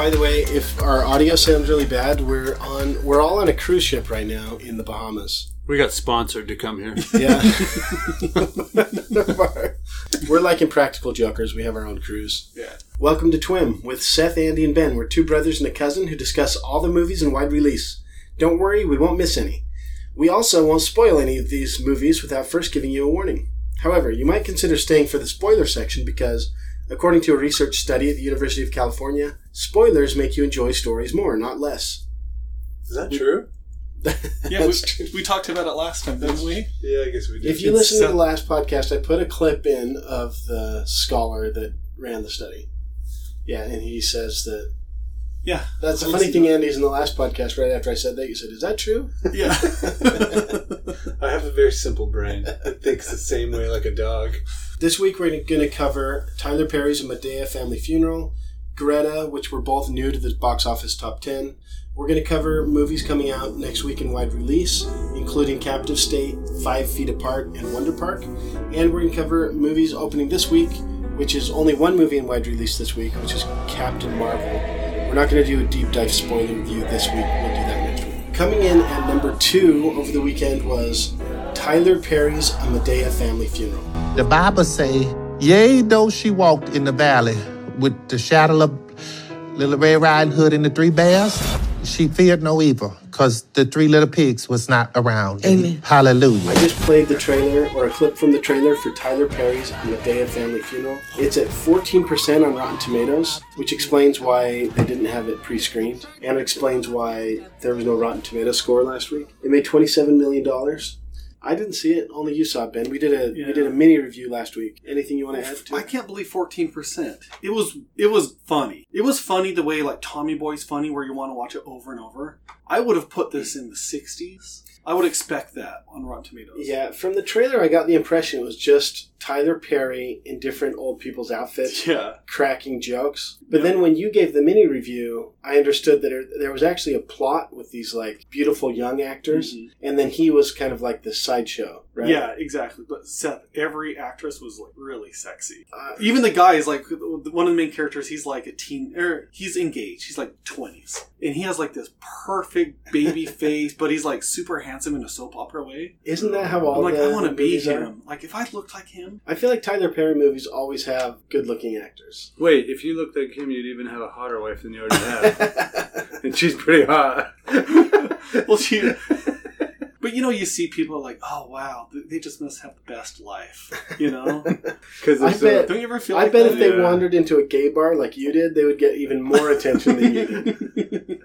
By the way, if our audio sounds really bad, we're on we're all on a cruise ship right now in the Bahamas. We got sponsored to come here. Yeah. we're like impractical jokers. We have our own cruise. Yeah. Welcome to Twim with Seth, Andy, and Ben. We're two brothers and a cousin who discuss all the movies in wide release. Don't worry, we won't miss any. We also won't spoil any of these movies without first giving you a warning. However, you might consider staying for the spoiler section because, according to a research study at the University of California, spoilers make you enjoy stories more, not less. Is that true? Yeah, we, true. we talked about it last time, didn't we? Yeah, I guess we did. If you It's listen to the last podcast, I put a clip in of the scholar that ran the study. Yeah, and he says that Yeah. that's the funny thing, to Andy, is in the last podcast, right after I said that, you said, Is that true? Yeah. I have a very simple brain that thinks the same way like a dog. This week we're going to cover Tyler Perry's and Madea Family Funeral, Greta, which were both new to the box office top 10. We're going to cover movies coming out next week in wide release, including Captive State, Five Feet Apart, and Wonder Park. And we're going to cover movies opening this week, which is only one movie in wide release this week, which is Captain Marvel. We're not going to do a deep dive spoiler review this week. We'll do that next week. Coming in at number two over the weekend was Tyler Perry's A Madea Family Funeral. The Bible say, yea, though she walked in the valley with the shadow of little Red Riding Hood and the three bears, she feared no evil, because the three little pigs was not around. Amen. Hallelujah. I just played the trailer or a clip from the trailer for Tyler Perry's A Madea Family Funeral. It's at 14% on Rotten Tomatoes, which explains why they didn't have it pre screened, and it explains why there was no Rotten Tomato score last week. It made $27 million. I didn't see it, only you saw it, Ben. We did a Yeah. we did a mini review last week. Anything you want to add to I can't believe fourteen percent. It was it was funny. It was funny the way like Tommy Boy's funny, where you want to watch it over and over. I would have put this hmm. in the sixties. I would expect that on Rotten Tomatoes. Yeah, from the trailer, I got the impression it was just Tyler Perry in different old people's outfits. Yeah. cracking jokes. But Yeah. then when you gave the mini review, I understood that there, there was actually a plot with these like beautiful young actors, Mhm. and then he was kind of like the sideshow, right? Yeah, exactly. But Seth, every actress was like really sexy. Uh, Even the guy is like one of the main characters. He's like a teen, or he's engaged. He's like twenties, and he has like this perfect baby face, but he's like super handsome in a soap opera way. isn't that how all I'm like, I want to be movies are? him. Like, if I looked like him, I feel like Tyler Perry movies always have good-looking actors. Wait, if you looked like him, you'd even have a hotter wife than you already have. and she's pretty hot. well, she. But you know, you see people like, oh wow, they just must have the best life. You know? Because I bet- Don't you ever feel? I like bet that? if they Yeah. wandered into a gay bar like you did, they would get even more attention than you did.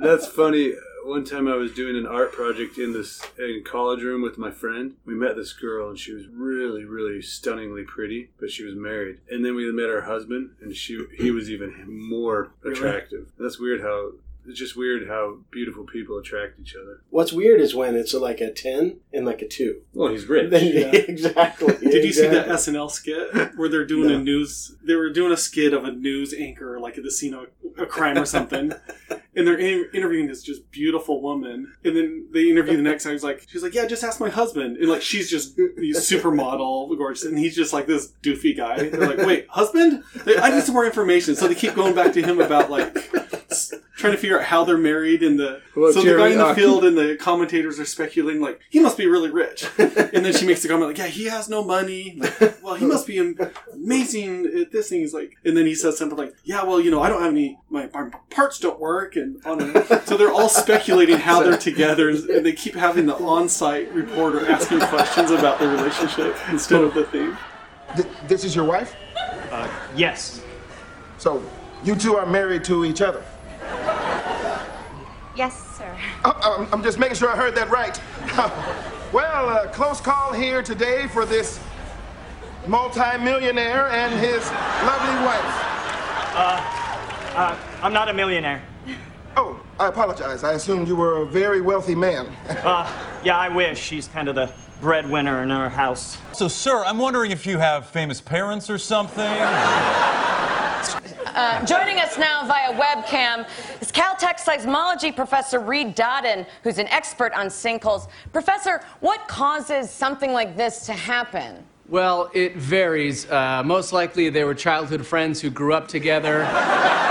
That's funny. One time I was doing an art project in this in college room with my friend. We met this girl and she was really, really stunningly pretty, but she was married. And then we met her husband, and she he was even more Really? attractive. That's weird. How it's just weird how beautiful people attract each other. What's weird is when it's a, like a ten and like a two. Well, he's rich. Then Yeah. exactly. Did you see that. SNL skit where they're doing No. a news? They were doing a skit of a news anchor, like at the scene of a crime or something, and they're in- interviewing this just beautiful woman, and then they interview the next time. He's like, she's like, yeah, just ask my husband, and like she's just he's supermodel, gorgeous, and he's just like this doofy guy. They're like, wait, husband? I need some more information, so they keep going back to him about like. Trying to figure out how they're married, and the Well, so the guy in the Irons- uh, field and the commentators are speculating like he must be really rich, and then she makes the comment like, "Yeah, he has no money. Like, well, he must be amazing at this." thing." he's like, and then he says something like, "Yeah, well, you know, I don't have any. My, my parts don't work." And on and so they're all speculating how they're together, and they keep having the on-site reporter asking questions about their relationship instead of the thing. Th- this is your wife? Yes. So you two are married to each other? Yes, sir. Uh, I'm- I'm just making sure I heard that right. well, a close call here today for this multi-millionaire and his lovely wife. Uh, I'm not a millionaire. Oh, I apologize. I assumed you were a very wealthy man. Uh, yeah, I wish. She's kind of the breadwinner in our house. So, sir, I'm wondering if you have famous parents or something? Uh, joining us now via webcam is Caltech seismology professor Reed Dodden, who's an expert on sinkholes. Professor, what causes something like this to happen? Well, it varies. Uh, most likely, they were childhood friends who grew up together.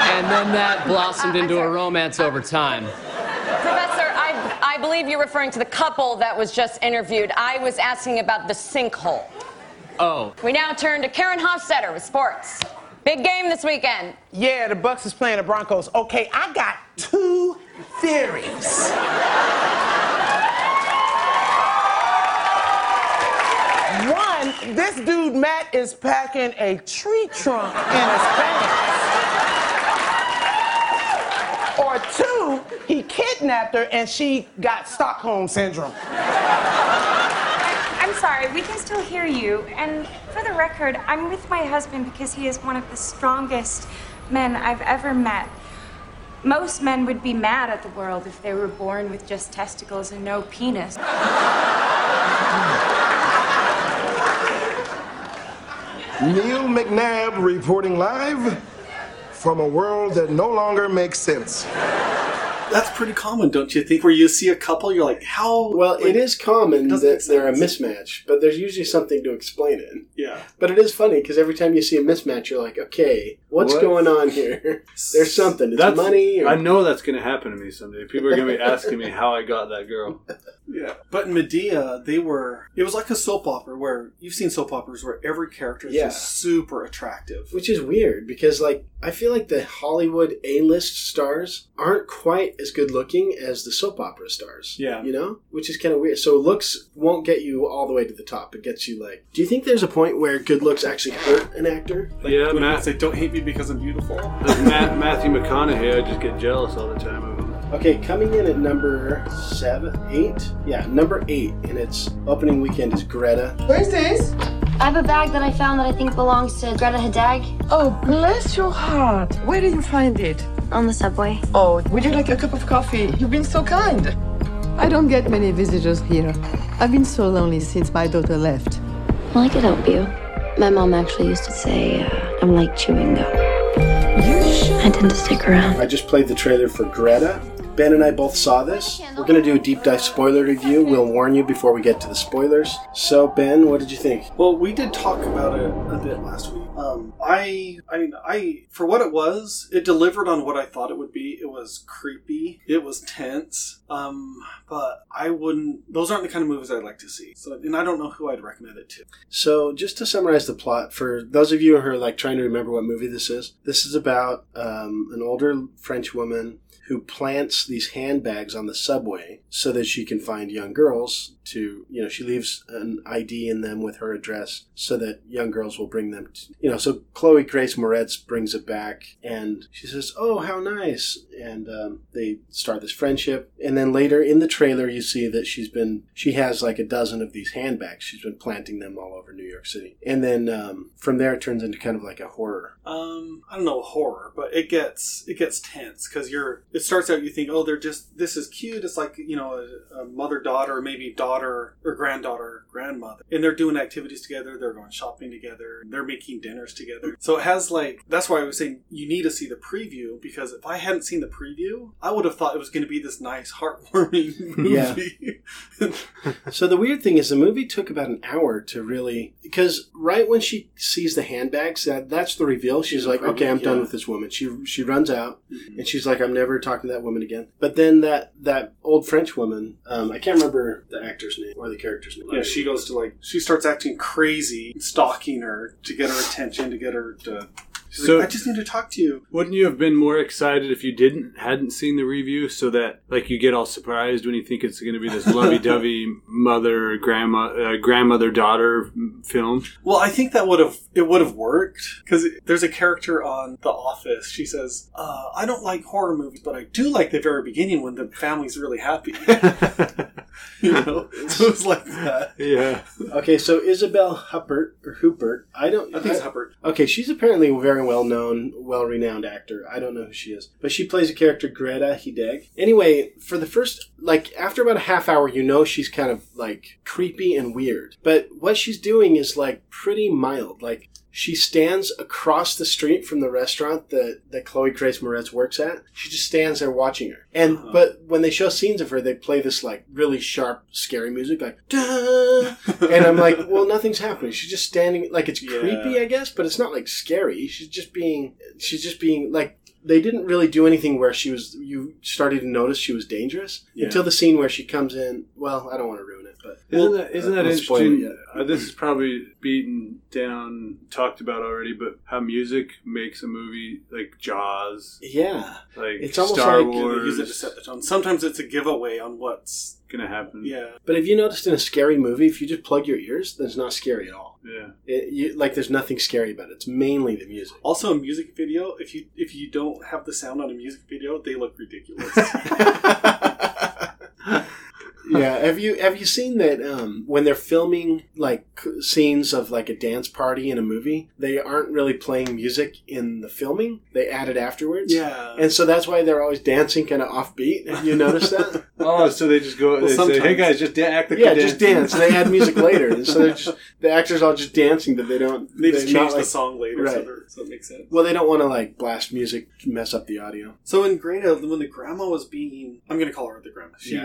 And then that blossomed into a romance over time. Professor, I, I believe you're referring to the couple that was just interviewed. I was asking about the sinkhole. Oh. We now turn to Karen Hofstetter with sports. Big game this weekend. Yeah, the Bucks is playing the Broncos. Okay, I got two theories. One, this dude Matt is packing a tree trunk in his pants. Or two, he kidnapped her and she got Stockholm syndrome. I'm sorry, we can still hear you. And for the record, I'm with my husband because he is one of the strongest men I've ever met. Most men would be mad at the world if they were born with just testicles and no penis. Neil McNabb reporting live from a world that no longer makes sense. That's pretty common, don't you think? Where you see a couple, you're like, how? Well, like, it is common doesn't that they're a mismatch, but there's usually something to explain it. Yeah. But it is funny because every time you see a mismatch, you're like, okay, what's What? going on here? There's something. It's That's money. Or... I know that's going to happen to me someday. People are going to be asking me how I got that girl. Yeah. But in Madea, they were. It was like a soap opera where you've seen soap operas where every character is Yeah. just super attractive. Which is weird because, like, I feel like the Hollywood A-list stars aren't quite as good looking as the soap opera stars. Yeah. you know, which is kind of weird. So looks won't get you all the way to the top. It gets you like. Do you think there's a point where good looks actually hurt an actor? yeah, When Matt, they say, "Don't hate me because I'm beautiful." Matt, Matthew McConaughey, I just get jealous all the time of him. Okay, coming in at number seven, eight. Yeah, number eight, and its opening weekend is Greta. Where's this? I have a bag that I found that I think belongs to Greta Hideg Oh, bless your heart. Where did you find it? on the subway. Oh, would you like a cup of coffee? You've been so kind. I don't get many visitors here. I've been so lonely since my daughter left. Well, I could help you. My mom actually used to say uh, I'm like chewing gum. I tend to stick around. I just played the trailer for Greta. Ben and I both saw this. We're going to do a deep dive spoiler review. We'll warn you before we get to the spoilers. So, Ben, what did you think? Well, we did talk about it a bit last week. Um, I, I mean, I for what it was, it delivered on what I thought it would be. It was creepy. It was tense. Um, but I wouldn't. Those aren't the kind of movies I'd like to see. So, and I don't know who I'd recommend it to. So, just to summarize the plot, for those of you who are like trying to remember what movie this is, this is about um, an older French woman who plants these handbags on the subway so that she can find young girls to, you know, she leaves an ID in them with her address so that young girls will bring them, to, you know, so Chloe Grace Moretz brings it back and she says, Oh, how nice. And um, they start this friendship. And then later in the trailer, you see that she's been, she has like a dozen of these handbags. She's been planting them all over New York City. And then um, from there, it turns into kind of like a horror. Um, I don't know horror, but it gets it gets tense because you're. It starts out you think, oh, they're just this is cute. It's like you know a, a mother daughter, maybe daughter or granddaughter, grandmother, and they're doing activities together. They're going shopping together. They're making dinners together. So it has like that's why I was saying you need to see the preview because if I hadn't seen the preview, I would have thought it was going to be this nice heartwarming movie. so the weird thing is the movie took about an hour to really because right when she sees the handbags that that's the reveal she's like okay i'm done with this woman she she runs out mm-hmm. and she's like i'm never talking to that woman again but then that that old french woman um, i can't remember the actor's name or the character's name Yeah, she goes to like she starts acting crazy, stalking her to get her attention, to get her to. She's So- like, I just need to talk to you. Wouldn't you have been more excited if you didn't hadn't seen the review, so that like you get all surprised when you think it's going to be this lovey-dovey mother grandma uh, grandmother daughter film? Well, I think that would have it would have worked because there's a character on The Office. She says, uh, "I don't like horror movies, but I do like the very beginning when the family's really happy." you know, so it's like that. Yeah. okay so isabelle huppert or hoopert i don't I think it's Huppert. okay she's apparently a very well known well renowned actor. I don't know who she is but she plays a character greta hideg anyway for the first like after about a half hour you know she's kind of like creepy and weird. But what she's doing is like pretty mild. Like she stands across the street from the restaurant that, that Chloe Grace Moretz works at. She just stands there watching her. And uh-huh. but when they show scenes of her, they play this like really sharp, scary music, like "Duh." and I'm like, well, nothing's happening. She's just standing like it's creepy, I guess, but it's not like scary. She's just being she's just being like they didn't really do anything where she was. You started to notice she was dangerous Yeah. until the scene where she comes in. Well, I don't want to ruin it, but Isn't that isn't that won't spoil it interesting? yet. Uh, this is probably beaten down, talked about already, but how music makes a movie like Jaws. Yeah, like It's almost Star like- Wars. Use it to set the tone. Sometimes it's a giveaway on what's gonna happen. Yeah. But have you noticed in a scary movie, if you just plug your ears, then it's not scary at all. Yeah. It, you, like there's nothing scary about it. It's mainly the music. Also, a music video. If you if you don't have the sound on a music video, they look ridiculous. yeah. Have you have you seen that um, when they're filming like scenes of like a dance party in a movie, they aren't really playing music in the filming. They add it afterwards. Yeah. And so that's why they're always dancing kind of offbeat. Have you noticed that? Oh, so they just go. Well, they say, "Hey guys, just da- act like yeah, just dancing." dance. They add music later, and so they're just the actors all just dancing, but they don't. they just they're change the like- song later, Right. they're- so it makes sense. Well, they don't want to like blast music, mess up the audio. So in Greta, when the grandma was being, I'm going to call her the grandma. She's Yeah.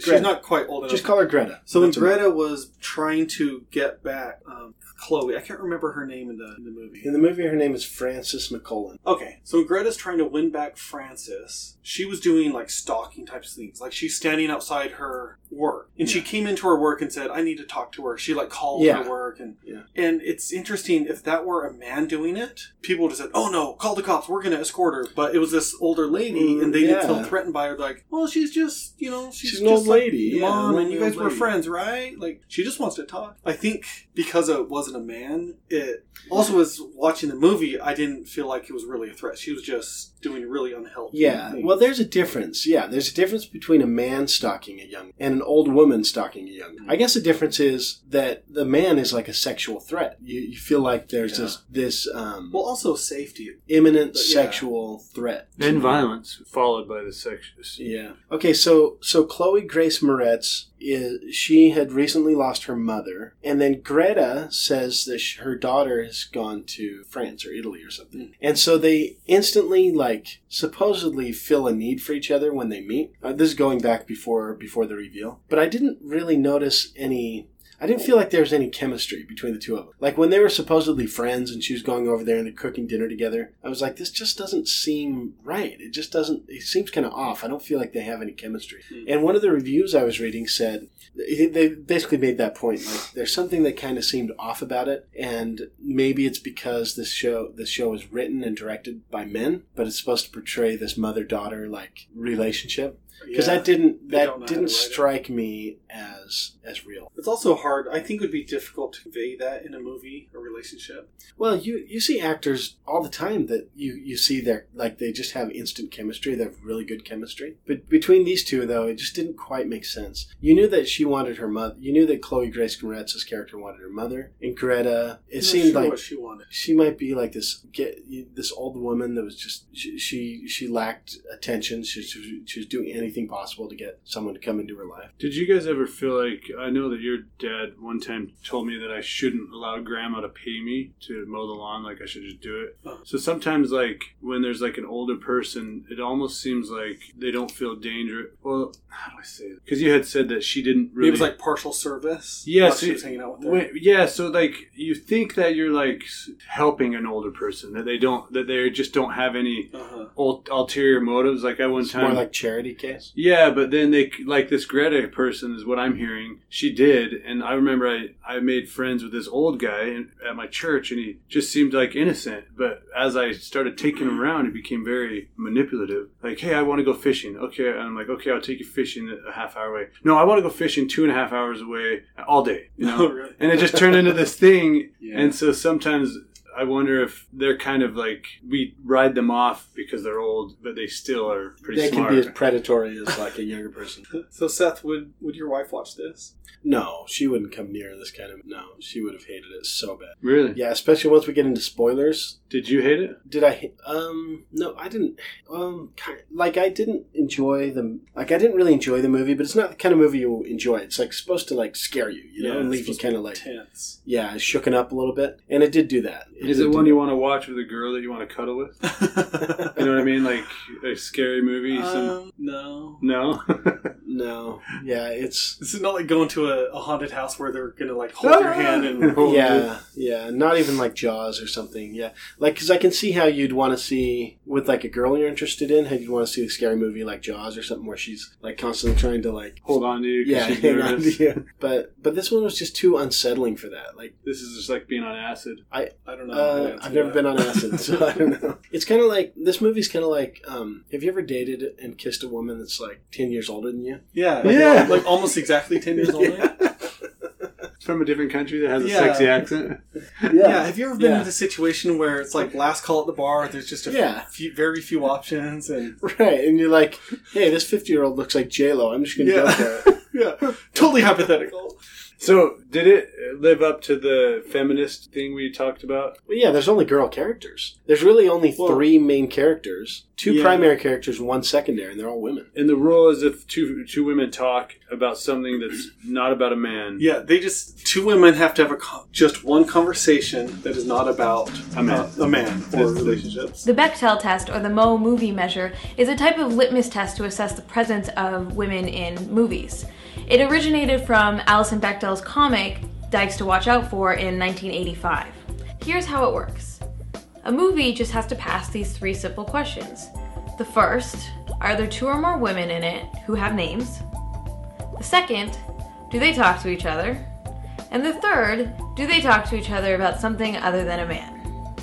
she's Greta. not quite old enough. Just call her Greta. So when Greta was trying to get back um, Chloe, I can't remember her name in the in the movie. In the movie, her name is Frances McCullen. Okay, so Greta's trying to win back Frances, she was doing like stalking types of things. Like she's standing outside her work, and she came into her work and said, "I need to talk to her." She like called Yeah. her work, and Yeah. and it's interesting if that were a man doing it, people would have said, "Oh no, call the cops. We're going to escort her." But it was this older lady, Mm, and they didn't feel threatened by her. Like, well, she's just you know she's, She's an just old lady, yeah, mom, an and you guys were lady. friends, right? Like she just wants to talk. I think because it wasn't a man, it also was watching the movie. I didn't feel like it was really a threat. She was just doing really unhealthy. Yeah, things. well, there's a difference. Yeah, there's a difference between a man stalking a young and an old woman stalking a young. I guess the difference is that the man is like a sexual threat. You, you feel like there's Yeah. this this um, well, also safety. imminent But yeah. sexual threat and violence followed by the sex. Yeah. Okay, so so Chloe Grace Moretz is she had recently lost her mother, and then Greta says that sh- her daughter has gone to France or Italy or something, and so they instantly like supposedly feel a need for each other when they meet. Uh, this is going back before before the reveal, but I didn't really notice any. I didn't feel like there was any chemistry between the two of them. Like when they were supposedly friends and she was going over there and they're cooking dinner together, I was like, this just doesn't seem right. It just doesn't, it seems kind of off. I don't feel like they have any chemistry. Hmm. And one of the reviews I was reading said, they basically made that point. Like there's something that kind of seemed off about it. And maybe it's because this show, this show is written and directed by men, but it's supposed to portray this mother-daughter like relationship. Because Yeah, that didn't they don't know how that didn't write it. strike me as as real. It's also hard. I think it would be difficult to convey that in a movie or relationship. Well, you you see actors all the time that you you see their like they just have instant chemistry. They have really good chemistry. But between these two, though, it just didn't quite make sense. You knew that she wanted her mother. You knew that Chloe Grace Moretz's character wanted her mother, and Greta. It seemed sure like she wanted. she might be like this get this old woman that was just she she, she lacked attention. She, she, she was doing anything possible to get someone to come into her life. Did you guys ever feel like I know that your dad one time told me that I shouldn't allow grandma to pay me to mow the lawn, like I should just do it. Oh. So sometimes, like when there's like an older person, it almost seems like they don't feel dangerous. Well, how do I say it? Because you had said that she didn't really. It was like partial service. Yeah, so she was hanging out with her. when- yeah. So like you think that you're like helping an older person that they don't that they just don't have any Uh-huh. ul- ulterior motives. Like I one It's time, more like charity case. Yeah, but then they like this Greta person is what I'm hearing. She did, and I remember I I made friends with this old guy in, at my church, and he just seemed like innocent. But as I started taking him around, he became very manipulative. Like, hey, I want to go fishing. Okay, and I'm like, okay, I'll take you fishing a half hour away. No, I want to go fishing two and a half hours away all day. You know, Oh, really? and it just turned into this thing. Yeah. And so sometimes I wonder if they're kind of like we ride them off because they're old, but they still are pretty They smart. can be as predatory as like a younger person. So Seth, would would your wife watch this? No, she wouldn't come near this kind of. No, she would have hated it so bad. really? Yeah, especially once we get into spoilers. Did you hate it? Did I? ha- Um, no, I didn't. Um, ki- like I didn't enjoy the. Like I didn't really enjoy the movie, but it's not the kind of movie you enjoy. It's like supposed to like scare you, you know, and leave you kind of like tense. yeah, shooken up a little bit, and it did do that. It Is it one you want to watch with a girl that you want to cuddle with? you know what I mean? Like a scary movie. some... Um, no. No. no. Yeah, it's This is not like going to a, a haunted house where they're gonna like hold your hand and yeah, yeah. Not even like Jaws or something. Yeah, like because I can see how you'd want to see with like a girl you're interested in. How you'd want to see a scary movie like Jaws or something where she's like constantly trying to like hold on to you. 'cause Yeah, she's hang on to you. But but this one was just too unsettling for that. Like This is just like being on acid. I I don't know. Uh, I've never been on acid, so I don't know. It's kind of like this movie's kind of like. Um, have you ever dated and kissed a woman that's like ten years older than you? Yeah, Like, yeah, like almost exactly ten years old. From a different country that has a Yeah. sexy accent. Yeah. yeah. Have you ever been Yeah. in a situation where it's like last call at the bar? There's just a Yeah. few, very few options, and Right, and you're like, hey, this fifty year old looks like J Lo. I'm just gonna go for it. yeah, totally hypothetical. So, did it live up to the feminist thing we talked about? Well, yeah, there's only girl characters. There's really only three main characters, two Yeah. primary characters, one secondary, and they're all women. And the rule is if two two women talk about something that's not about a man, Yeah, they just two women have to have a co- just one conversation that is not about A man. uh, a man or relationships. The Bechdel test, or the Mo movie measure, is a type of litmus test to assess the presence of women in movies. It originated from Alison Bechdel's comic, Dykes to Watch Out For, in 1985. Here's how it works a movie just has to pass these three simple questions. The first, are there two or more women in it who have names? The second, do they talk to each other? And the third, do they talk to each other about something other than a man?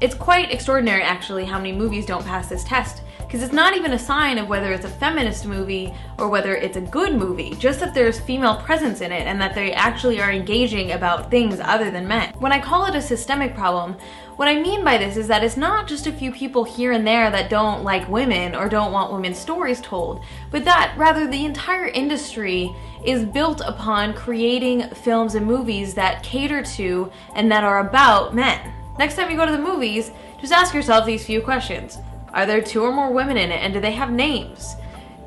It's quite extraordinary, actually, how many movies don't pass this test, because it's not even a sign of whether it's a feminist movie or whether it's a good movie, just that there's female presence in it and that they actually are engaging about things other than men. When I call it a systemic problem, what I mean by this is that it's not just a few people here and there that don't like women or don't want women's stories told, but that rather the entire industry is built upon creating films and movies that cater to and that are about men. Next time you go to the movies, just ask yourself these few questions. Are there two or more women in it and do they have names?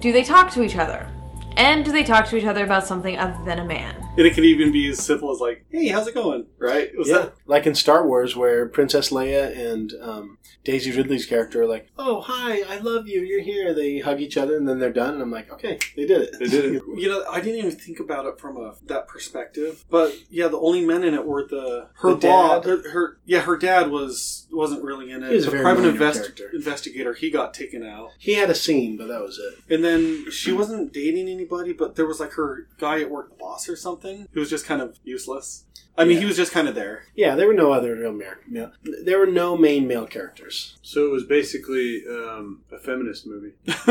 Do they talk to each other? And do they talk to each other about something other than a man? And it could even be as simple as like, "Hey, how's it going?" Right? Was yeah, that- like in Star Wars, where Princess Leia and um, Daisy Ridley's character are like, "Oh, hi, I love you. You're here." They hug each other, and then they're done. And I'm like, "Okay, they did it. They did it. You know, I didn't even think about it from a that perspective. But yeah, the only men in it were the her The boss. dad. Her, her- yeah, her dad was wasn't really in it. He was a the very private minor invest, investigator, he got taken out. He had a scene, but that was it. And then she wasn't dating anybody, but there was like her guy at work, the boss or something, who was just kind of useless. I mean, Yeah. he was just kind of there. Yeah, there were no other real male. male there were no main male characters. So it was basically um, a feminist movie. Say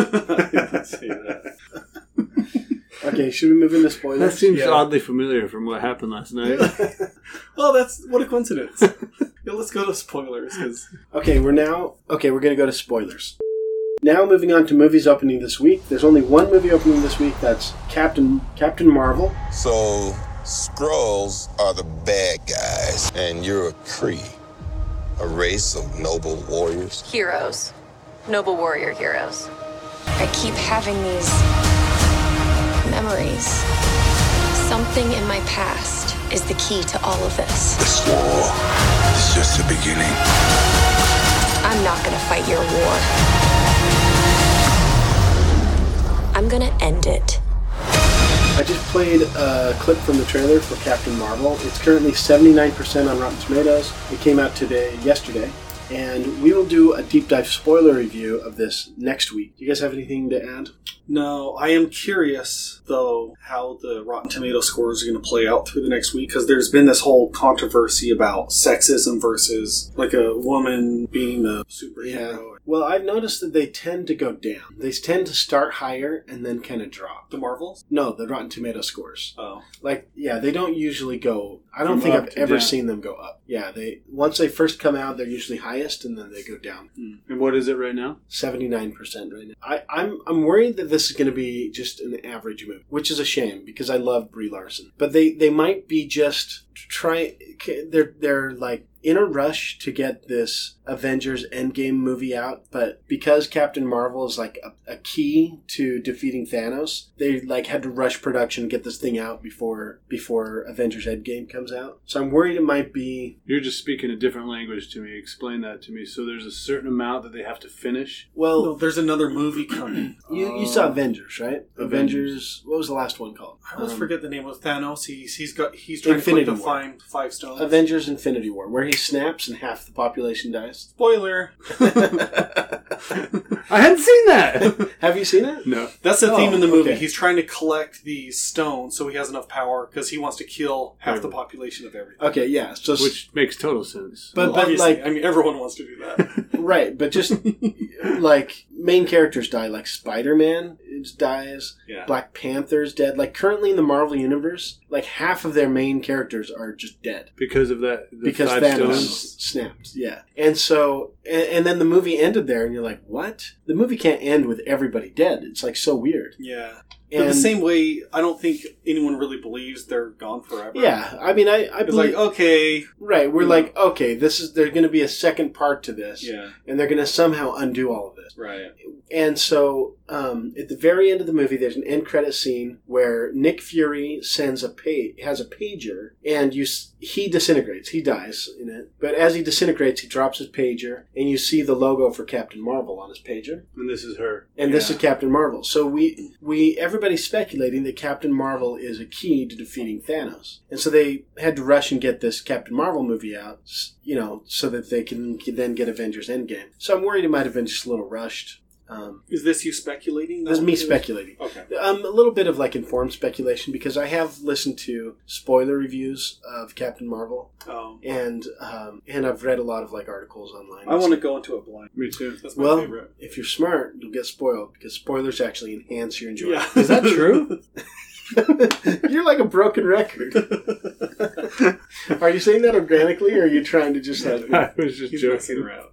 that. Okay, should we move into spoilers? That seems Yeah. oddly familiar from what happened last night. well, that's what a coincidence. yeah, let's go to spoilers because Okay, we're now okay. We're gonna go to spoilers. Now moving on to movies opening this week. There's only one movie opening this week. That's Captain Captain Marvel. So, Skrulls are the bad guys, and you're a Kree, a race of noble warriors. Heroes. Noble warrior heroes. I keep having these memories. Something in my past is the key to all of this. This war is just the beginning. I'm not gonna fight your war. I'm gonna end it. I just played a clip from the trailer for Captain Marvel. It's currently 79% on Rotten Tomatoes. It came out today, yesterday, and we will do a deep dive spoiler review of this next week. Do you guys have anything to add? No, I am curious though how the Rotten Tomato scores are going to play out through the next week because there's been this whole controversy about sexism versus like a woman being a superhero. Well, I've noticed that they tend to go down. They tend to start higher and then kind of drop. The Marvels? No, the Rotten Tomato scores. Oh, Like, yeah, they don't usually go. I don't think I've ever down. seen them go up. Yeah, they once they first come out, they're usually highest, and then they go down. Hmm. and what is it right now? Seventy nine percent right now. I, I'm I'm worried that this is going to be just an average movie, which is a shame because I love Brie Larson. But they they might be just try. They're they're like in a rush to get this Avengers Endgame movie out, but because Captain Marvel is like a, a key to defeating Thanos, they like had to rush production get this thing out before before Avengers Endgame comes comes out. So I'm worried it might be. You're just speaking a different language to me. Explain that to me. So there's a certain amount that they have to finish. Well, No, there's another movie coming. you, you saw Avengers, right? Avengers. What was the last one called? I always Um, forget the name of Thanos. He's he's got he's trying Infinity to collect the War. five five stones. Avengers Infinity War, where he snaps and half the population dies. Spoiler. I hadn't seen that. Have you seen it? no. That's the Oh, theme in the movie. okay. He's trying to collect the stone so he has enough power because he wants to kill half the population of everything. Okay, yeah. Just Which makes total sense. but Well, but obviously, like I mean, everyone wants to do that. right, but just like main characters die, like Spider Man dies, Yeah. Black Panther's dead. Like currently in the Marvel universe, like half of their main characters are just dead because of that. The because Thanos stones. snapped. Yeah, and so and, and then the movie ended there, and you're like, what? The movie can't end with everybody dead. It's like so weird. yeah. But the same way, I don't think anyone really believes they're gone forever. Yeah, I mean, I I It's believe like, okay. right. We're you like, okay, this is there's going to be a second part to this, Yeah. and they're going to somehow undo all of this. Right. And so, um, at the very end of the movie, there's an end credit scene where Nick Fury sends a pa- has a pager, and you s- he disintegrates. He dies in it, but as he disintegrates, he drops his pager, and you see the logo for Captain Marvel on his pager, And this is her. and this is Captain Marvel. So we we everybody's speculating that Captain Marvel is a key to defeating Thanos, and so they had to rush and get this Captain Marvel movie out, you know, so that they can then get Avengers Endgame. So I'm worried it might have been just a little rushed. Um, Is this you speculating? this is me speculating. Okay. Um, a little bit of like informed speculation because I have listened to spoiler reviews of Captain Marvel, Um, and um, and I've read a lot of like articles online. I want to go into a blind. Me too. That's my Well, favorite. if you're smart, you'll get spoiled because spoilers actually enhance your enjoyment. Yeah. Is that true? You're like a broken record. are you saying that organically, or are you trying to just like? I was just joking. around.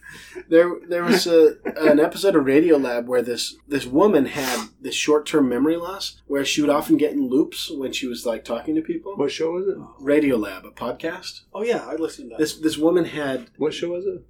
There, there was a, an episode of Radiolab where this this woman had this short term memory loss, where she would often get in loops when she was like talking to people. What show was it? Radiolab, a podcast. Oh yeah, I listened to that. This this woman had, What show was it?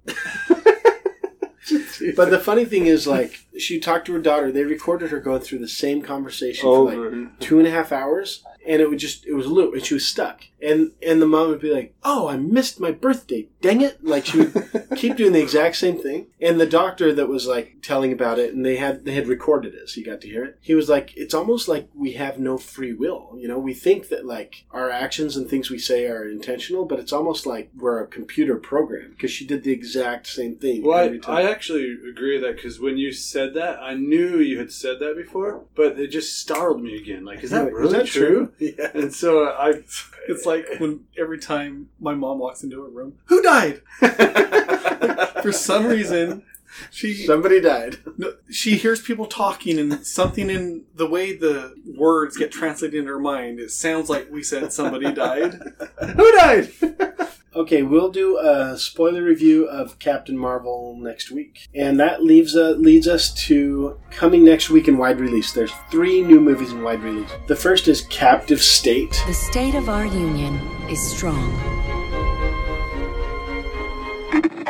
but the funny thing is, like, she talked to her daughter. They recorded her going through the same conversation Over. for like two and a half hours, and it would just it was a loop, and she was stuck. And and the mom would be like, "Oh, I missed my birthday. Dang it!" Like she would keep doing the exact same thing. And the doctor that was like telling about it, and they had they had recorded it, so you got to hear it. He was like, "It's almost like we have no free will. You know, we think that like our actions and things we say are intentional, but it's almost like we're a computer program because she did the exact same thing Well, every I, time." I actually agree with that because when you said that, I knew you had said that before, but it just startled me again. Like, is that Is really that true? Yeah. And so I, It's like when every time my mom walks into a room, who died? For some reason, she Somebody died. no, she hears people talking, and something in the way the words get translated in her mind, it sounds like we said somebody died. who died? Okay, we'll do a spoiler review of Captain Marvel next week, and that leaves uh, leads us to coming next week in wide release. There's three new movies in wide release. The first is Captive State. The state of our union is strong.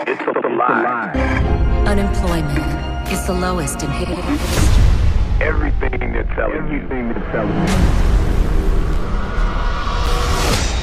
It's a lie. Unemployment is the lowest in history. Everything they're telling Everything you they're telling you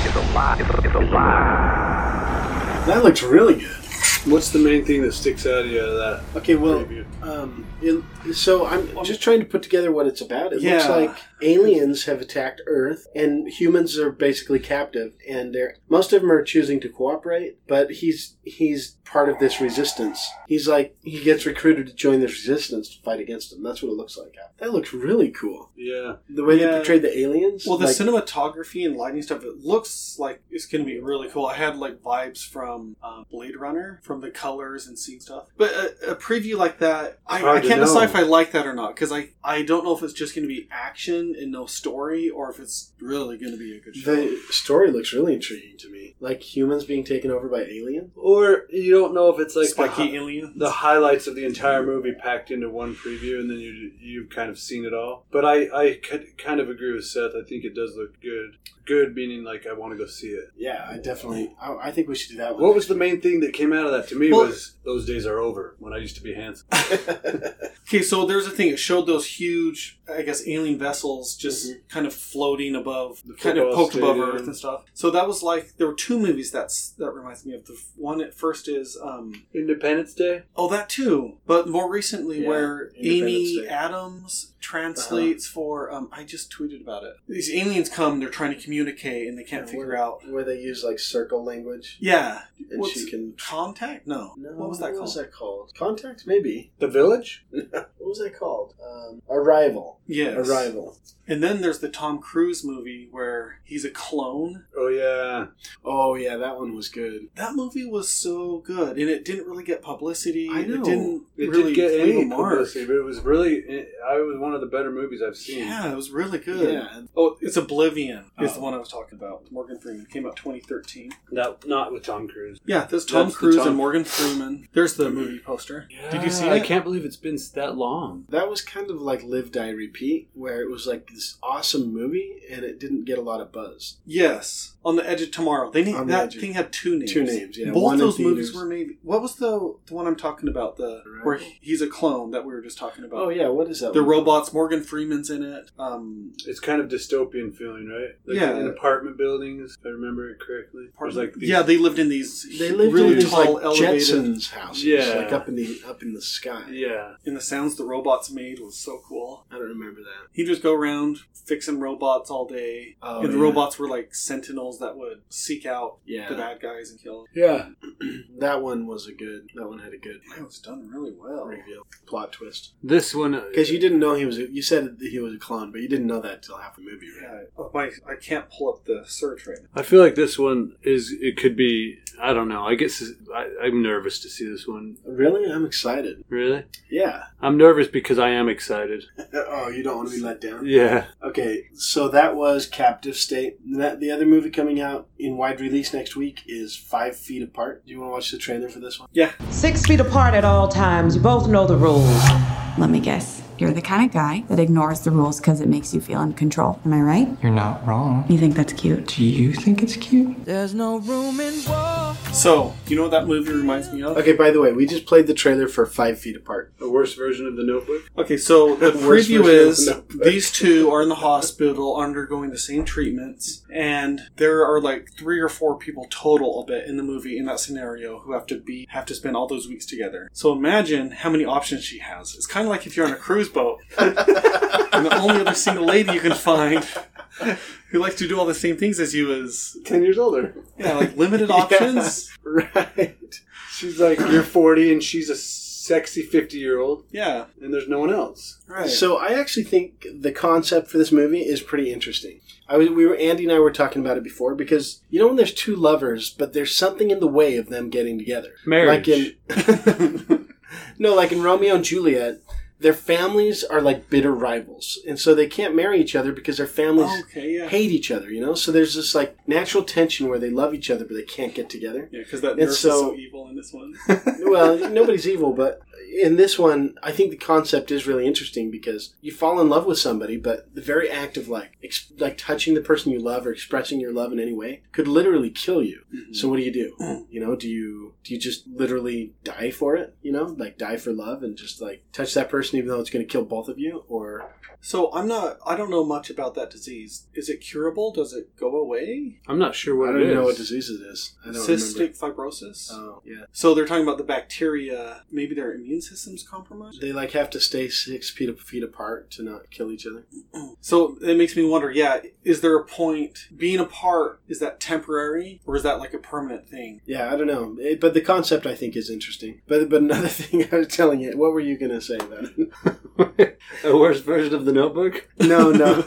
is a lie. It's a, it's a lie. That looks really good. What's the main thing that sticks out of you out of that? Okay, well, preview? um, it, so I'm just trying to put together what it's about. It looks like aliens have attacked Earth, and humans are basically captive, and they're most of them are choosing to cooperate. But he's he's part of this resistance. He's like he gets recruited to join this resistance to fight against them. That's what it looks like. That looks really cool. Yeah. The way they portrayed the aliens. Well, the like- cinematography and lighting stuff, it looks like it's going to be really cool. I had like vibes from um, Blade Runner, from the colors and scene stuff. But a, a preview like that, I, I can't decide if I like that or not because I, I don't know if it's just going to be action and no story or if it's really going to be a good show. The story looks really intriguing to me. Like humans being taken over by aliens. Or you don't know if it's like Spiky the, aliens. the highlights of the entire movie packed into one preview, and then you you've kind of seen it all. But I I could- kind of agree with Seth. I think it does look good. Good meaning like I want to go see it. Yeah, I definitely. I, I think we should do that one. What was the main thing that came out of that to me Well- was those days are over when I used to be handsome. Okay, so there's a thing. It showed those huge, I guess, alien vessels just mm-hmm. kind of floating above, kind of football poked above. Earth and stuff. So that was like there were two movies that's that reminds me of. The one at first is um Independence Day. oh that too, but more recently Yeah, where Amy Day. Adams translates for um I just tweeted about it. These aliens come, they're trying to communicate and they can't figure out. where they use like circle language. Yeah, and What's she can. contact? No, what was that what called? was that called? Contact, maybe. The Village. what was that called? Um, Arrival. Yeah. Arrival. And then there's the Tom Cruise movie where he's a clone. Oh yeah. Oh yeah, that one was good. That movie was so good, and it didn't really get publicity. I know. It didn't It really didn't get any a mark. publicity, but it was really. It, I was one of the better movies I've seen. Yeah, it was really good. Yeah. Oh, it's Oblivion is Oh. the one I was talking about. Morgan Freeman came out 2013. Not not with Tom Cruise. Yeah, there's Tom That's the Cruise Tom- and Morgan Freeman. There's the movie poster. Did you see It? I can't believe it's been that long. That was kind of like Live Die Repeat, where it was like this awesome movie and it didn't get a lot of buzz. Yes, on the edge of tomorrow. They need On the that thing had two names. Two names, yeah. Both One in those movies were maybe. What was the the one I'm talking about? The where he's a clone that we were just talking about. Oh yeah, what is that? The one? Robots. Morgan Freeman's in it. Um, It's kind of dystopian feeling, right? Like Yeah. in apartment buildings, if I remember it correctly. There's like these, yeah, they lived in these. They lived really in these tall, like elevated. Jetsons houses, Yeah. like up in the up in the sky. yeah. And the sounds the robots made was so cool. I don't remember that. He'd just go around fixing robots all day. Oh, and the yeah. robots were like sentinels that would seek out Yeah. the bad guys and kill them. Yeah, that one was a good. That one had a good It was done really well. reveal, plot twist. This one, uh, Because you didn't know he was. A, you said that he was a clone, but you didn't know that until half the movie, right? Yeah, oh, my, I can't pull up the search right now. I feel like this one is. It could be. I don't know. I guess I, I'm nervous to see this one. Really, I'm excited. Really, Yeah. I'm nervous because I am excited. oh, you don't want to be let down. Yeah. Okay, so that was Captive State. That the other movie coming out in wide release next week is Five Feet Apart. Do you want to watch the trailer for this one? Yeah. Six feet apart at all times. You both know the rules. Let me guess. You're the kind of guy that ignores the rules because it makes you feel in control. Am I right? You're not wrong. You think that's cute? Do you think it's cute? There's no room in war. So, you know what that movie reminds me of? Okay, by the way, we just played the trailer for Five Feet Apart. The worst version of the Notebook. Okay, so the Worst preview is the these two are in the hospital undergoing the same treatments, and there are like three or four people total a bit in the movie in that scenario who have to be have to spend all those weeks together. So imagine how many options she has. It's kind of like if you're on a cruise boat, and the only other single lady you can find who likes to do all the same things as you is Ten years older. yeah, like limited options. Right. She's like you're 40 and she's a sexy 50 year old, Yeah, and there's no one else. right. So I actually think the concept for this movie is pretty interesting. I was, we were Andy and I were talking about it before because you know when there's two lovers, but there's something in the way of them getting together. Marriage. Like in no, like in Romeo and Juliet, their families are like bitter rivals, and so they can't marry each other because their families okay, yeah. hate each other. You know, so there's this like natural tension where they love each other but they can't get together. Yeah, because that nurse so- is so evil in this one. well, nobody's evil, but in this one, I think the concept is really interesting because you fall in love with somebody, but the very act of like ex- like touching the person you love or expressing your love in any way could literally kill you. Mm-hmm. So what do you do? Mm. You know, do you do you just literally die for it? You know, like die for love and just like touch that person even though it's going to kill both of you, or So I'm not. I don't know much about that disease. Is it curable? Does it go away? I'm not sure what I don't it even know what disease it is. I don't Cystic remember. fibrosis. Oh yeah, so they're talking about the bacteria. Maybe their immune system's compromised. they like have to stay six feet feet apart to not kill each other. So it makes me wonder. Yeah, is there a point being apart? Is that temporary or is that like a permanent thing? Yeah, I don't know, It- but the concept I think is interesting. But but another thing I was telling you, what were you going to say about it? the worst version of the the Notebook? No, no.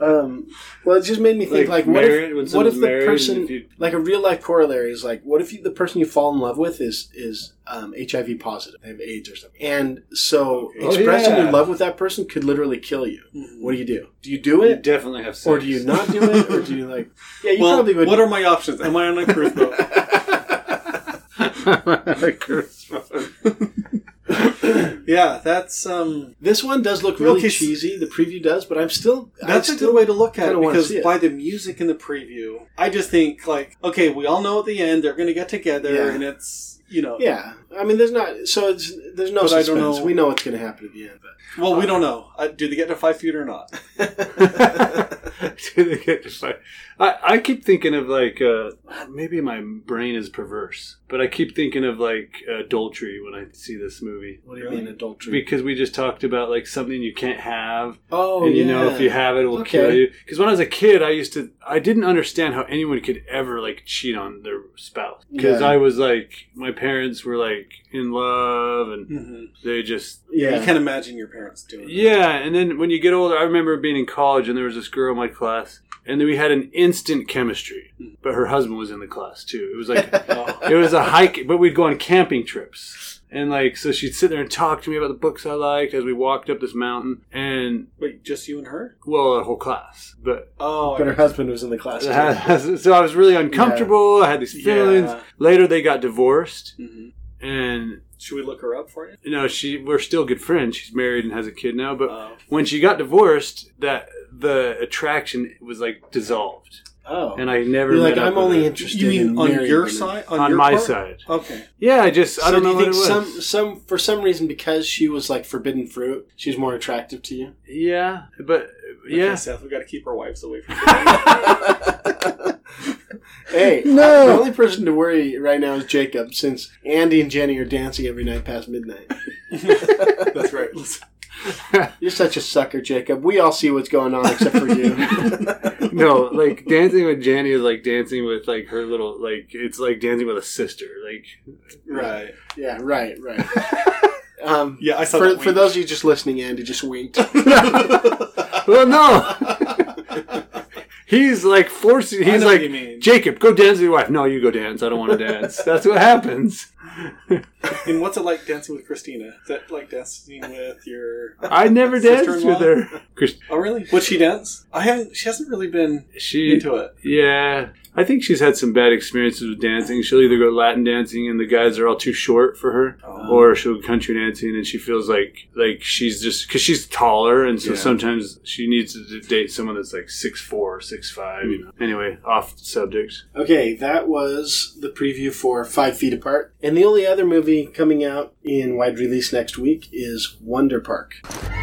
um, well, it just made me think Like like, what married- if, what if the person if you- like a real life corollary is like what if you, the person you fall in love with is is um, HIV positive, they have AIDS or something, and so Oh, expressing yeah. your love with that person could literally kill you. What do you do? Do you do You it, definitely have sex. or do you not do it, or do you like? Yeah, you well, probably would. what are my options? Am I on a cruise boat? on a cruise boat? yeah, that's um. this one does look really cheesy. The preview does, but I'm still. That's a still good way to look at it because it. by the music in the preview, I just think like, okay, we all know at the end they're going to get together, Yeah. and it's you know, Yeah, I mean, there's not. So it's there's no I suspense. don't know- We know what's going to happen at the end. But Well, we don't know. Uh, do they get to five feet or not? Do they get to fight? I, I keep thinking of like uh, maybe my brain is perverse, but I keep thinking of like adultery when I see this movie. what do you mean adultery? Because we just talked about like something you can't have, oh, and you yeah. know if you have it, it will Okay. kill you. Because when I was a kid, I used to, I didn't understand how anyone could ever like cheat on their spouse. Because Yeah. I was like, my parents were like in love, and Mhm. they just Yeah. You can't imagine your parents doing. it. yeah, and then when you get older, I remember being in college and there was this girl in my class, and then we had an instant chemistry. But her husband was in the class too. It was like it was a hike, but we'd go on camping trips. And like, so she'd sit there and talk to me about the books I liked as we walked up this mountain. And Wait, just you and her? well, a whole class, but Oh, But her husband was in the class. Too. so I was really uncomfortable. I had these feelings. Yeah. Later, they got divorced, Mhm. and Should we look her up for you? No, she we're still good friends. She's married and has a kid now. But Oh. when she got divorced, that the attraction was like dissolved, Oh, and I never. You're like, met I'm with only her. interested. You mean in on married your women. side? on your my part? side. Okay. Yeah, I just I So don't do know you what think it was. some some for some reason because she was like forbidden fruit, she's more attractive to you? Yeah, but Okay, yeah, Seth, we got to keep our wives away from. Hey, No. The only person to worry right now is Jacob, since Andy and Jenny are dancing every night past midnight. That's right. You're such a sucker, Jacob. We all see what's going on except for you. no, like dancing with Jenny is like dancing with like her little like it's like dancing with a sister. Like Right. yeah, right, right. Um, Yeah, I saw for, that for those of you just listening, Andy just winked. well, no. He's like forcing. I He's know what like you mean. Jacob, go dance with your wife. No, you go dance. I don't want to dance. That's what happens. And what's it like dancing with Christina? Is that like dancing with your? I never danced with her. Chris- Oh, really? Would she dance? I haven't. She hasn't really been She into it. Yeah, I think she's had some bad experiences with dancing. She'll either go Latin dancing and the guys are all too short for her, Oh. or she'll go country dancing and she feels like like she's just because she's taller and so Yeah. sometimes she needs to date someone that's like six four, six five. You hmm. know. Anyway, off subject. Okay, that was the preview for Five Feet Apart. And the only other movie coming out in wide release next week is Wonder Park.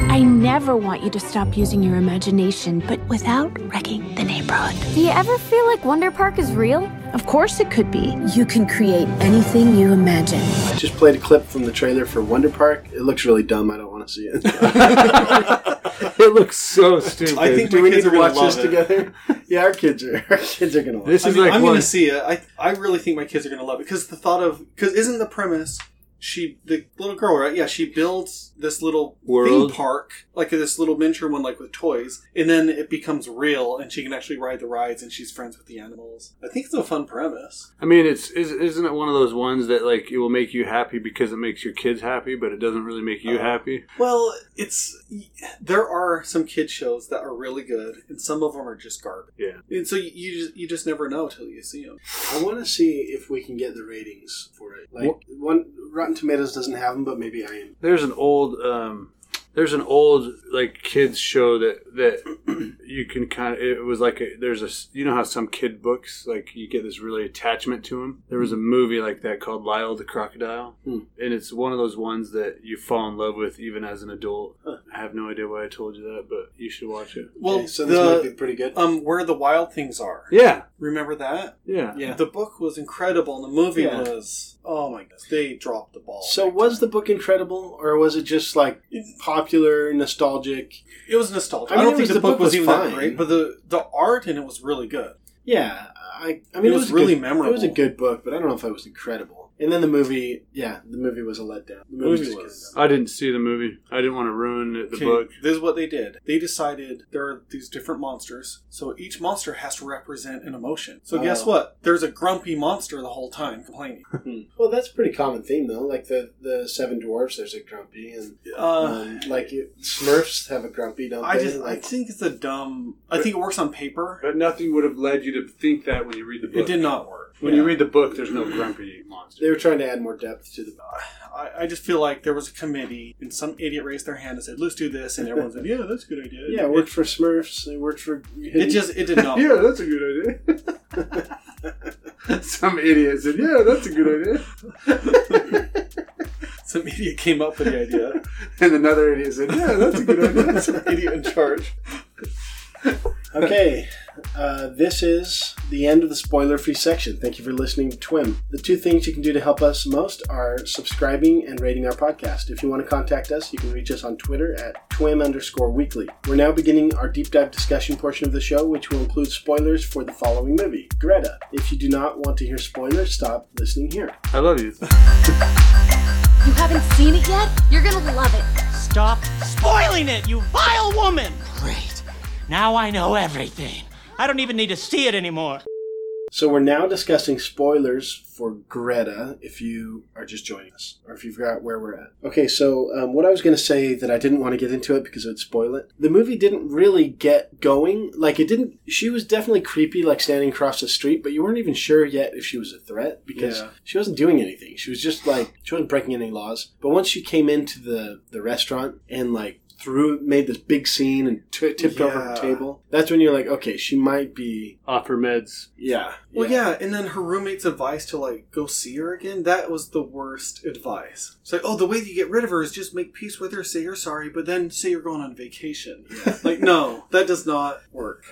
I never want you to stop using your imagination, but without wrecking the neighborhood. Do you ever feel like Wonder Park is real? Of course it could be. You can create anything you imagine. I just played a clip from the trailer for Wonder Park. It looks really dumb. I don't want to see it. It looks so stupid. I think Do my we kids need to watch this it. together? yeah, our kids are. Our kids are gonna watch. This I is mean, like I'm one- going to see it. I I really think my kids are going to love it because the thought of because isn't the premise she the little girl right? Yeah, she builds this little World. theme park like this little miniature one like with toys, and then it becomes real, and she can actually ride the rides, and she's friends with the animals. I think it's a fun premise. I mean, it's is, isn't it one of those ones that like it will make you happy because it makes your kids happy, but it doesn't really make you Uh, happy. Well, it's there are some kid shows that are really good, and some of them are just garbage. Yeah. And so you, you just you just never know till you see them. I want to see if we can get the ratings for it. Like one, Rotten Tomatoes doesn't have them, but maybe I am. There's an old um there's an old like kids show that that you can kind of it was like a, there's a you know how some kid books like you get this really attachment to them there was a movie like that called Lyle the crocodile Hmm. and it's one of those ones that you fall in love with even as an adult I have no idea why I told you that but you should watch it Well, Okay, so this the might be pretty good. um where the wild things are. yeah Remember that? yeah Yeah. The book was incredible, and the movie Yeah. was oh my goodness, they dropped the ball. So was the book incredible, or was it just like popular, nostalgic? it was nostalgic. I I, don't think was- the, book was, even fine. that great, but the the art in it was really good. Yeah, I. I mean, It was really good, memorable. It was a good book, but I don't know if it was incredible. And then the movie, yeah, the movie was a letdown. The movie Movie was, was- I didn't see the movie. I didn't want to ruin the Okay, book. This is what they did. They decided there are these different monsters, so each monster has to represent an emotion. So guess Oh. what? There's a grumpy monster the whole time complaining. Well, that's a pretty common theme though. Like the the Seven Dwarfs, there's a grumpy, and Uh, um, like you, Smurfs have a grumpy, don't I they? just I think it's a dumb. I think it works on paper. But nothing would have led you to think that when you read the book. It did not work. When you read the book, there's no grumpy monster. they were trying to add more depth to the. I, I just feel like there was a committee and some idiot raised their hand and said, "Let's do this," and everyone said, "Yeah, that's a good idea." Yeah, it worked for Smurfs. It worked for. It just it did not. yeah, that's a good idea. Some idiot said, "Yeah, that's a good idea," Some idiot came up with the idea. and another idiot said, "Yeah, that's a good idea." Some idiot in charge. Okay, uh, this is the end of the spoiler-free section. Thank you for listening to TWIM. The two things you can do to help us most are subscribing and rating our podcast. If you want to contact us, you can reach us on Twitter at TWIM underscore weekly. We're now beginning our deep dive discussion portion of the show, which will include spoilers for the following movie, Greta. If you do not want to hear spoilers, stop listening here. I love you. You haven't seen it yet? You're gonna love it. Stop spoiling it, you vile woman! Great. Now I know everything. I don't even need to see it anymore. So we're now discussing spoilers for Greta. If you are just joining us, or if you forgot where we're at. Okay, so um, what I was going to say that I didn't want to get into it because it would spoil it. The movie didn't really get going. Like it didn't. She was definitely creepy, like standing across the street, but you weren't even sure yet if she was a threat because Yeah. she wasn't doing anything. She was just like she wasn't breaking any laws. But once she came into the the restaurant and like threw made this big scene and t- tipped over her table, that's when you're like, okay, she might be. Off her meds. Yeah. Well, yeah. and then her roommate's advice to like go see her again. That was the worst advice. It's like, oh, the way that you get rid of her is just make peace with her, say you're sorry, but then say you're going on vacation. like, no, that does not work.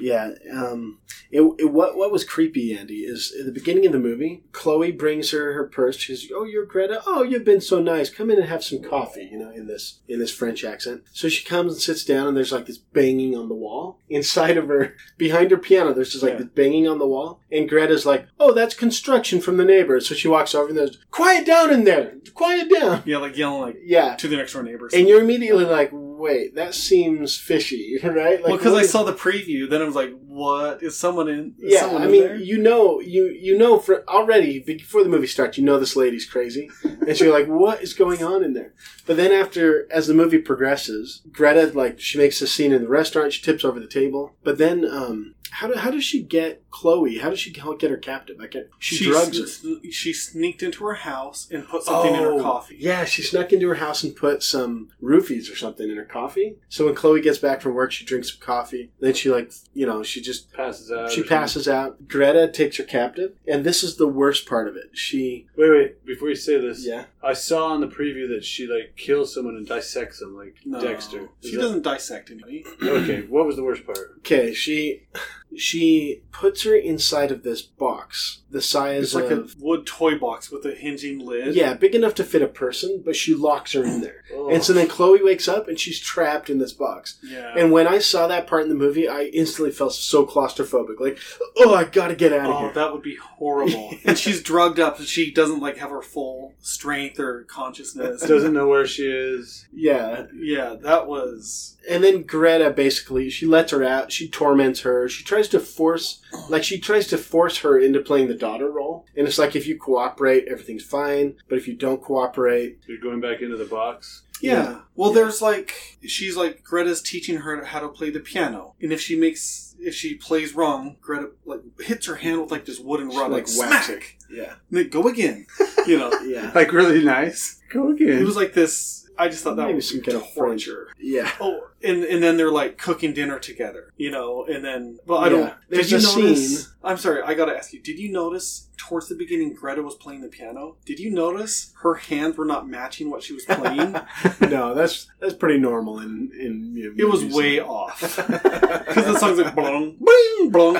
Yeah, um, it, it, what what was creepy, Andy, is at the beginning of the movie, Chloe brings her her purse. She's, "Oh, you're Greta. Oh, you've been so nice. Come in and have some coffee." You know, in this in this French accent. So she comes and sits down, and there's like this banging on the wall inside of her, behind her piano. There's just like this banging on the wall, and Greta's like, "Oh, that's construction from the neighbors." So she walks over and there's, "Quiet down in there. Quiet down." Yeah, like yelling like Yeah. to the next door neighbors. And you're immediately like, "Wait, that seems fishy, right?" Like, well, because I saw the preview, then I was like, "What is someone in?" Is yeah, someone I in mean, there? you know, you you know, for already before the movie starts, you know this lady's crazy, and so you're like, what is going on in there? But then after, as the movie progresses, Greta like she makes a scene in the restaurant, she tips over the table, but then um, how do, how does she get Chloe? How does she get her captive? I can't. She, drugs her. She sneaked into her house and put something in her Oh, coffee. Yeah, she snuck into her house and put some roofies or something in her coffee. So when Chloe gets back from work, she drinks some coffee. Then she like, you know, she just Passes out. she passes out. Greta takes her captive, and this is the worst part of it. She Wait, wait. Before you say this, Yeah. I saw in the preview that she like kills someone and dissects them like No, Dexter. Is She that- doesn't dissect anybody. Okay, what was the worst part? okay, she she puts her inside of this box the size It's like of a wood toy box with a hinging lid. yeah, big enough to fit a person, but she locks her in there. Oh. And so then Chloe wakes up and she's trapped in this box. Yeah. And when I saw that part in the movie, I instantly felt so claustrophobic. Like, oh, I gotta get out of Oh, here. that would be horrible. and she's drugged up, and she doesn't like have her full strength or consciousness. Doesn't know where she is. Yeah. Yeah, that was. And then Greta basically, she lets her out. She torments her. She tries to force, like, she tries to force her into playing the daughter role. And it's like, if you cooperate, everything's fine. But if you don't cooperate, You're going back into the box. Yeah. Well, there's like she's like Greta's teaching her how to play the piano, and if she makes if she plays wrong, Greta like hits her hand with like this wooden rod, like, like, whacks smack. it. Yeah. And then go again. You know. Yeah. Like really nice. Go again. It was like this. I just thought that Maybe was some kind of torture. Yeah. Oh, and and then they're like cooking dinner together, you know, and then well, I Yeah. don't. There's did you notice? scene- I'm sorry, I gotta ask you. Did you notice towards the beginning Greta was playing the piano? Did you notice her hands were not matching what she was playing? no, that's that's pretty normal in in you know, It was way off because the song's like blong, bling, blong.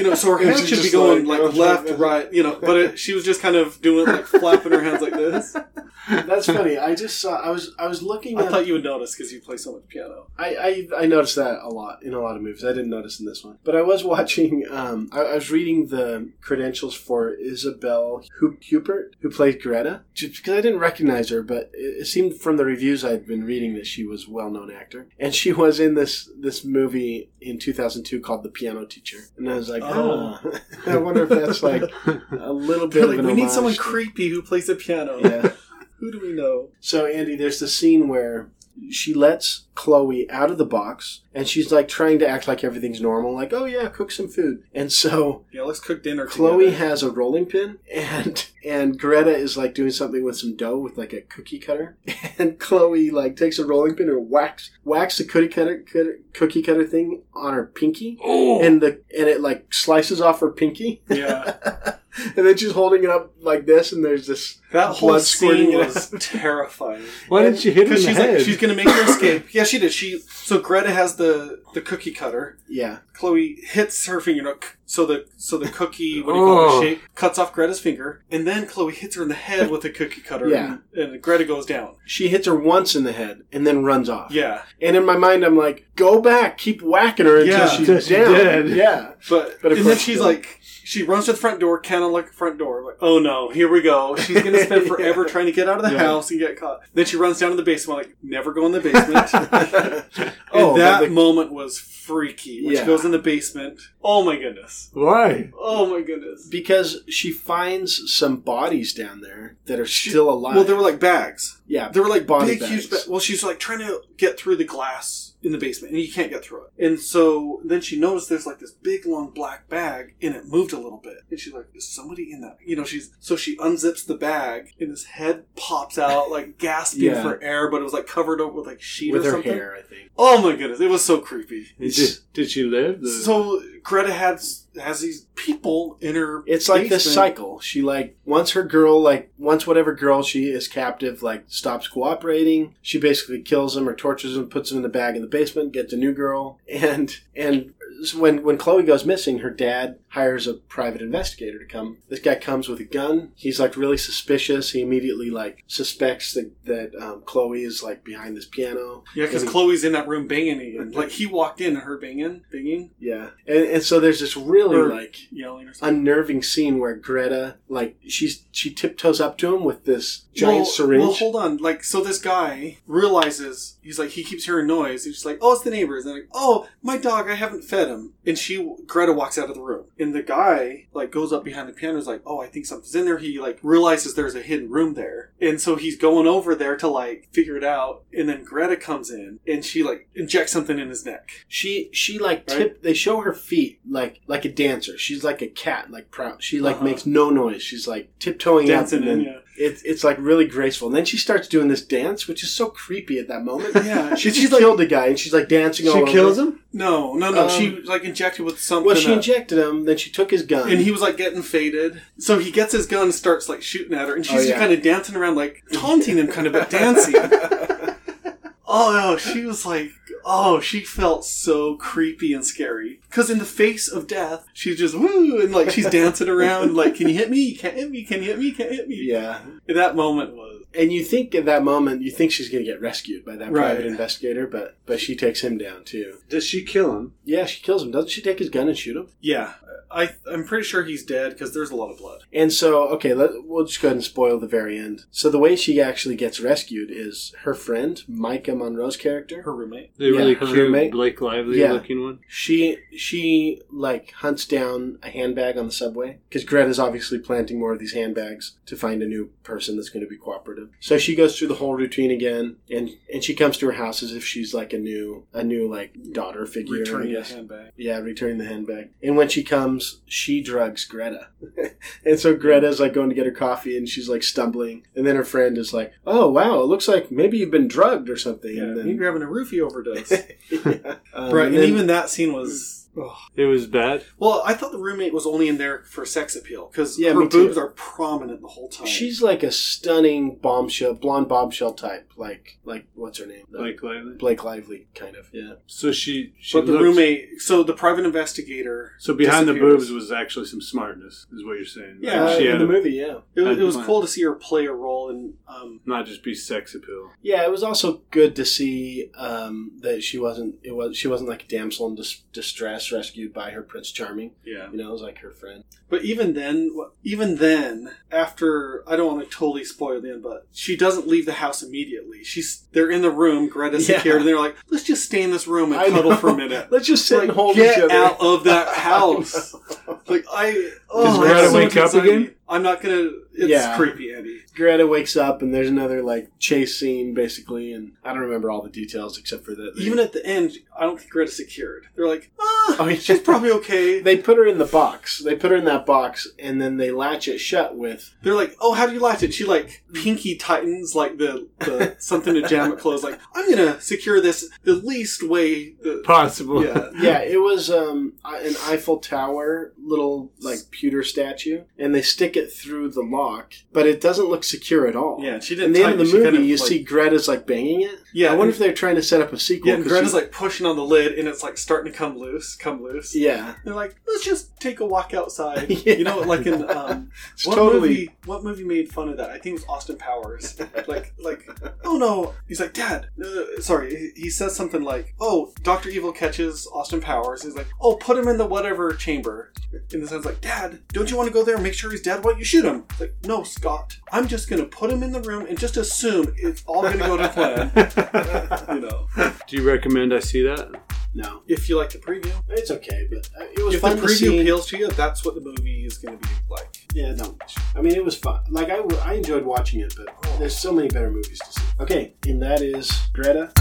You know, so her hands should be going like, like, left, like right. You know, but it, she was just kind of doing like flapping her hands like this. That's funny. I just saw. I was. I was looking. I at, thought you would notice because you play so much piano. I, I I noticed that a lot in a lot of movies. I didn't notice in this one, but I was watching. Um, I, I was reading the credentials for Isabelle Hu- Huppert, who played Greta, just because I didn't recognize her, but it, it seemed from the reviews I'd been reading that she was a well-known actor, and she was in this this movie in 2002 called The Piano Teacher, and I was like, Oh. Oh, I wonder if that's like a little bit They're of like, an we need someone creepy who plays the piano. Yeah. Who do we know? So Andy, there's the scene where she lets Chloe out of the box, and she's like trying to act like everything's normal, like, "Oh yeah, cook some food." And so Yeah, let's cook dinner. Chloe together. has a rolling pin, and and Greta is like doing something with some dough with like a cookie cutter, and Chloe like takes a rolling pin and whacks whacks the cookie cutter, cutter cookie cutter thing on her pinky, and the and it like slices off her pinky. Yeah. and then she's holding it up like this, and there's this That whole blood squirting scene was terrifying. Why didn't she hit her Because she's head? like she's gonna make her escape. Yeah, she did. She so Greta has the the cookie cutter. Yeah. Chloe hits her finger, so the so the cookie what do you call Oh. it, shape cuts off Greta's finger, and then Chloe hits her in the head with the cookie cutter. Yeah. and, and Greta goes down. She hits her once in the head and then runs off. Yeah, And in my mind, I'm like, go back, keep whacking her until Yeah. she's Until she's down. dead. Yeah. but, But of and then she's the- like. She runs to the front door, kind of like the front door. Like, oh no, here we go. She's gonna spend forever trying to get out of the Yeah. house and get caught. Then she runs down to the basement. Like, never go in the basement. and Oh, that the- moment was freaky. When Yeah. she goes in the basement. Oh my goodness. Why? Oh my goodness. Because she finds some bodies down there that are still alive. Well, they were like bags. yeah, They were like body big, huge. bags. Ba- well, she's like trying to get through the glass in the basement, and you can't get through it. And so then she noticed there's like this big, long black bag, and it moved a little bit. And she's like, "Is somebody in that?" You know, she's so she unzips the bag, and his head pops out, like gasping Yeah. for air, but it was like covered up with like sheet with or her something. hair, I think. Oh my goodness, it was so creepy. Did, did she live? The- So Greta has has these people in her. It's like this cycle. She like once her girl like once whatever girl she is captive like stops cooperating, she basically kills him or tortures him, puts him in the bag in the basement, gets a new girl, and and when when Chloe goes missing, her dad hires a private investigator to come. This guy comes with a gun. He's like really suspicious. He immediately like suspects that that um, Chloe is like behind this piano. Yeah, because Chloe's in that room banging again. Like he walked in and her banging, banging, Yeah, and, and so there's this really Or like yelling or something. unnerving scene where Greta like she's she tiptoes up to him with this giant well, syringe. Well, hold on. Like, so this guy realizes he's like he keeps hearing noise. He's like, "Oh, it's the neighbors." And like, "Oh, my dog. I haven't fed him." And she Greta walks out of the room, and the guy like goes up behind the piano. Is like, "Oh, I think something's in there." He like realizes there's a hidden room there, and so he's going over there to like figure it out. And then Greta comes in, and she like injects something in his neck. she she like tip. They show her feet like like a dancer. She's like a cat, like proud. She like Uh-huh. makes no noise. She's like tiptoeing Dancing up, and in, yeah. It's it's like really graceful. And then she starts doing this dance, which is so creepy at that moment. Yeah, she she's just like- killed the guy, and she's like dancing. she over. kills him? No, no, no. Um, she like injected with something. Well, she that- injected him. Then she took his gun, and he was like getting faded. So he gets his gun and starts like shooting at her, and she's Oh, yeah. kind of dancing around, like taunting him, kind of, but dancing. oh no, she was like, oh, she felt so creepy and scary. Because in the face of death, she's just woo, and like she's dancing around, like, can you hit me? You can't hit me. Can you hit me? You can't hit me. yeah. And that moment was And you think at that moment, you think she's going to get rescued by that Right. private investigator, but but she takes him down too. Does she kill him? Yeah, she kills him. Doesn't she take his gun and shoot him? yeah. I I'm pretty sure he's dead because there's a lot of blood. And so, okay, let, we'll just go ahead and spoil the very end. So the way she actually gets rescued is her friend, Maika Monroe's character. Her roommate. The really her cute roommate. Blake Lively Yeah. looking one? She she like hunts down a handbag on the subway because Greta's obviously planting more of these handbags to find a new person that's going to be cooperative. So she goes through the whole routine again, and and she comes to her house as if she's like a new a new like daughter figure. Returning I the handbag. Yeah, returning the handbag. And when she comes, she drugs Greta. and so Greta's like going to get her coffee and she's like stumbling. And then her friend is like, Oh wow, it looks like maybe you've been drugged or something. Yeah, and maybe then you're having a roofie overdose. yeah. Um, right, and and then- even that scene was It was bad. Well, I thought the roommate was only in there for sex appeal because Yeah, her me too. boobs are prominent the whole time. She's like a stunning bombshell, blonde bombshell type, like like what's her name? Blake Lively. Blake Lively, kind of. Yeah. So she, she but the looked- roommate, so the private investigator. So behind the disappears. boobs was actually some smartness, is what you're saying. Yeah, Like, Uh, she in had the a- movie, yeah. It was, it was cool to see her play a role in. Um, not just be sex appeal. Yeah, it was also good to see um, that she wasn't. It was she wasn't like a damsel in dis- distress rescued by her Prince Charming. Yeah. you know, it was like her friend. But even then, even then, after I don't want to totally spoil the end, but she doesn't leave the house immediately. She's they're in the room, Greta's Yeah. secured, and they're like, let's just stay in this room and I cuddle know. for a minute. Let's just sit like, and hold get each other. out of that house. like I, oh, Does I Greta so wake much up again? I'm not gonna. It's Yeah. creepy, Andy. Greta wakes up and there's another like chase scene basically, and I don't remember all the details except for that. Even at the end, I don't think Greta's secured. They're like, ah, Oh, yeah. she's probably okay. they put her in the box. They put her in that box, and then they latch it shut with. They're like, oh, how do you latch it? She like pinky tightens like the, the something to jam it closed. Like, I'm gonna secure this the least way. The, Possible. yeah, Yeah, it was um, an Eiffel Tower little like pewter statue, and they stick it through the lock, but it doesn't look secure at all. Yeah, she didn't. In the end of the movie, you like- see Greta's like banging it. Yeah, I wonder if they're trying to set up a sequel. Yeah, and Greta's she- like pushing on the lid, and it's like starting to come loose, come loose. yeah, They're like, let's just take a walk outside. Yeah. You know, like in um, what totally- movie? What movie made fun of that? I think it was Austin Powers. like, like, oh no, he's like, Dad. Uh, sorry, he, he says something like, oh, Doctor Evil catches Austin Powers. He's like, oh, put him in the whatever chamber. In the sense, like, Dad, don't you want to go there and make sure he's dead? Why don't you shoot him? It's like, no, Scott. I'm just gonna put him in the room and just assume it's all gonna go to plan. you know, Do you recommend I see that? no, if you like the preview. it's okay, but uh, it was fun. if the fun to preview see. appeals to you, that's what the movie is going to be like. Yeah, no. I mean, it was fun. Like I, I enjoyed watching it, but there's so many better movies to see. Okay, and that is Greta.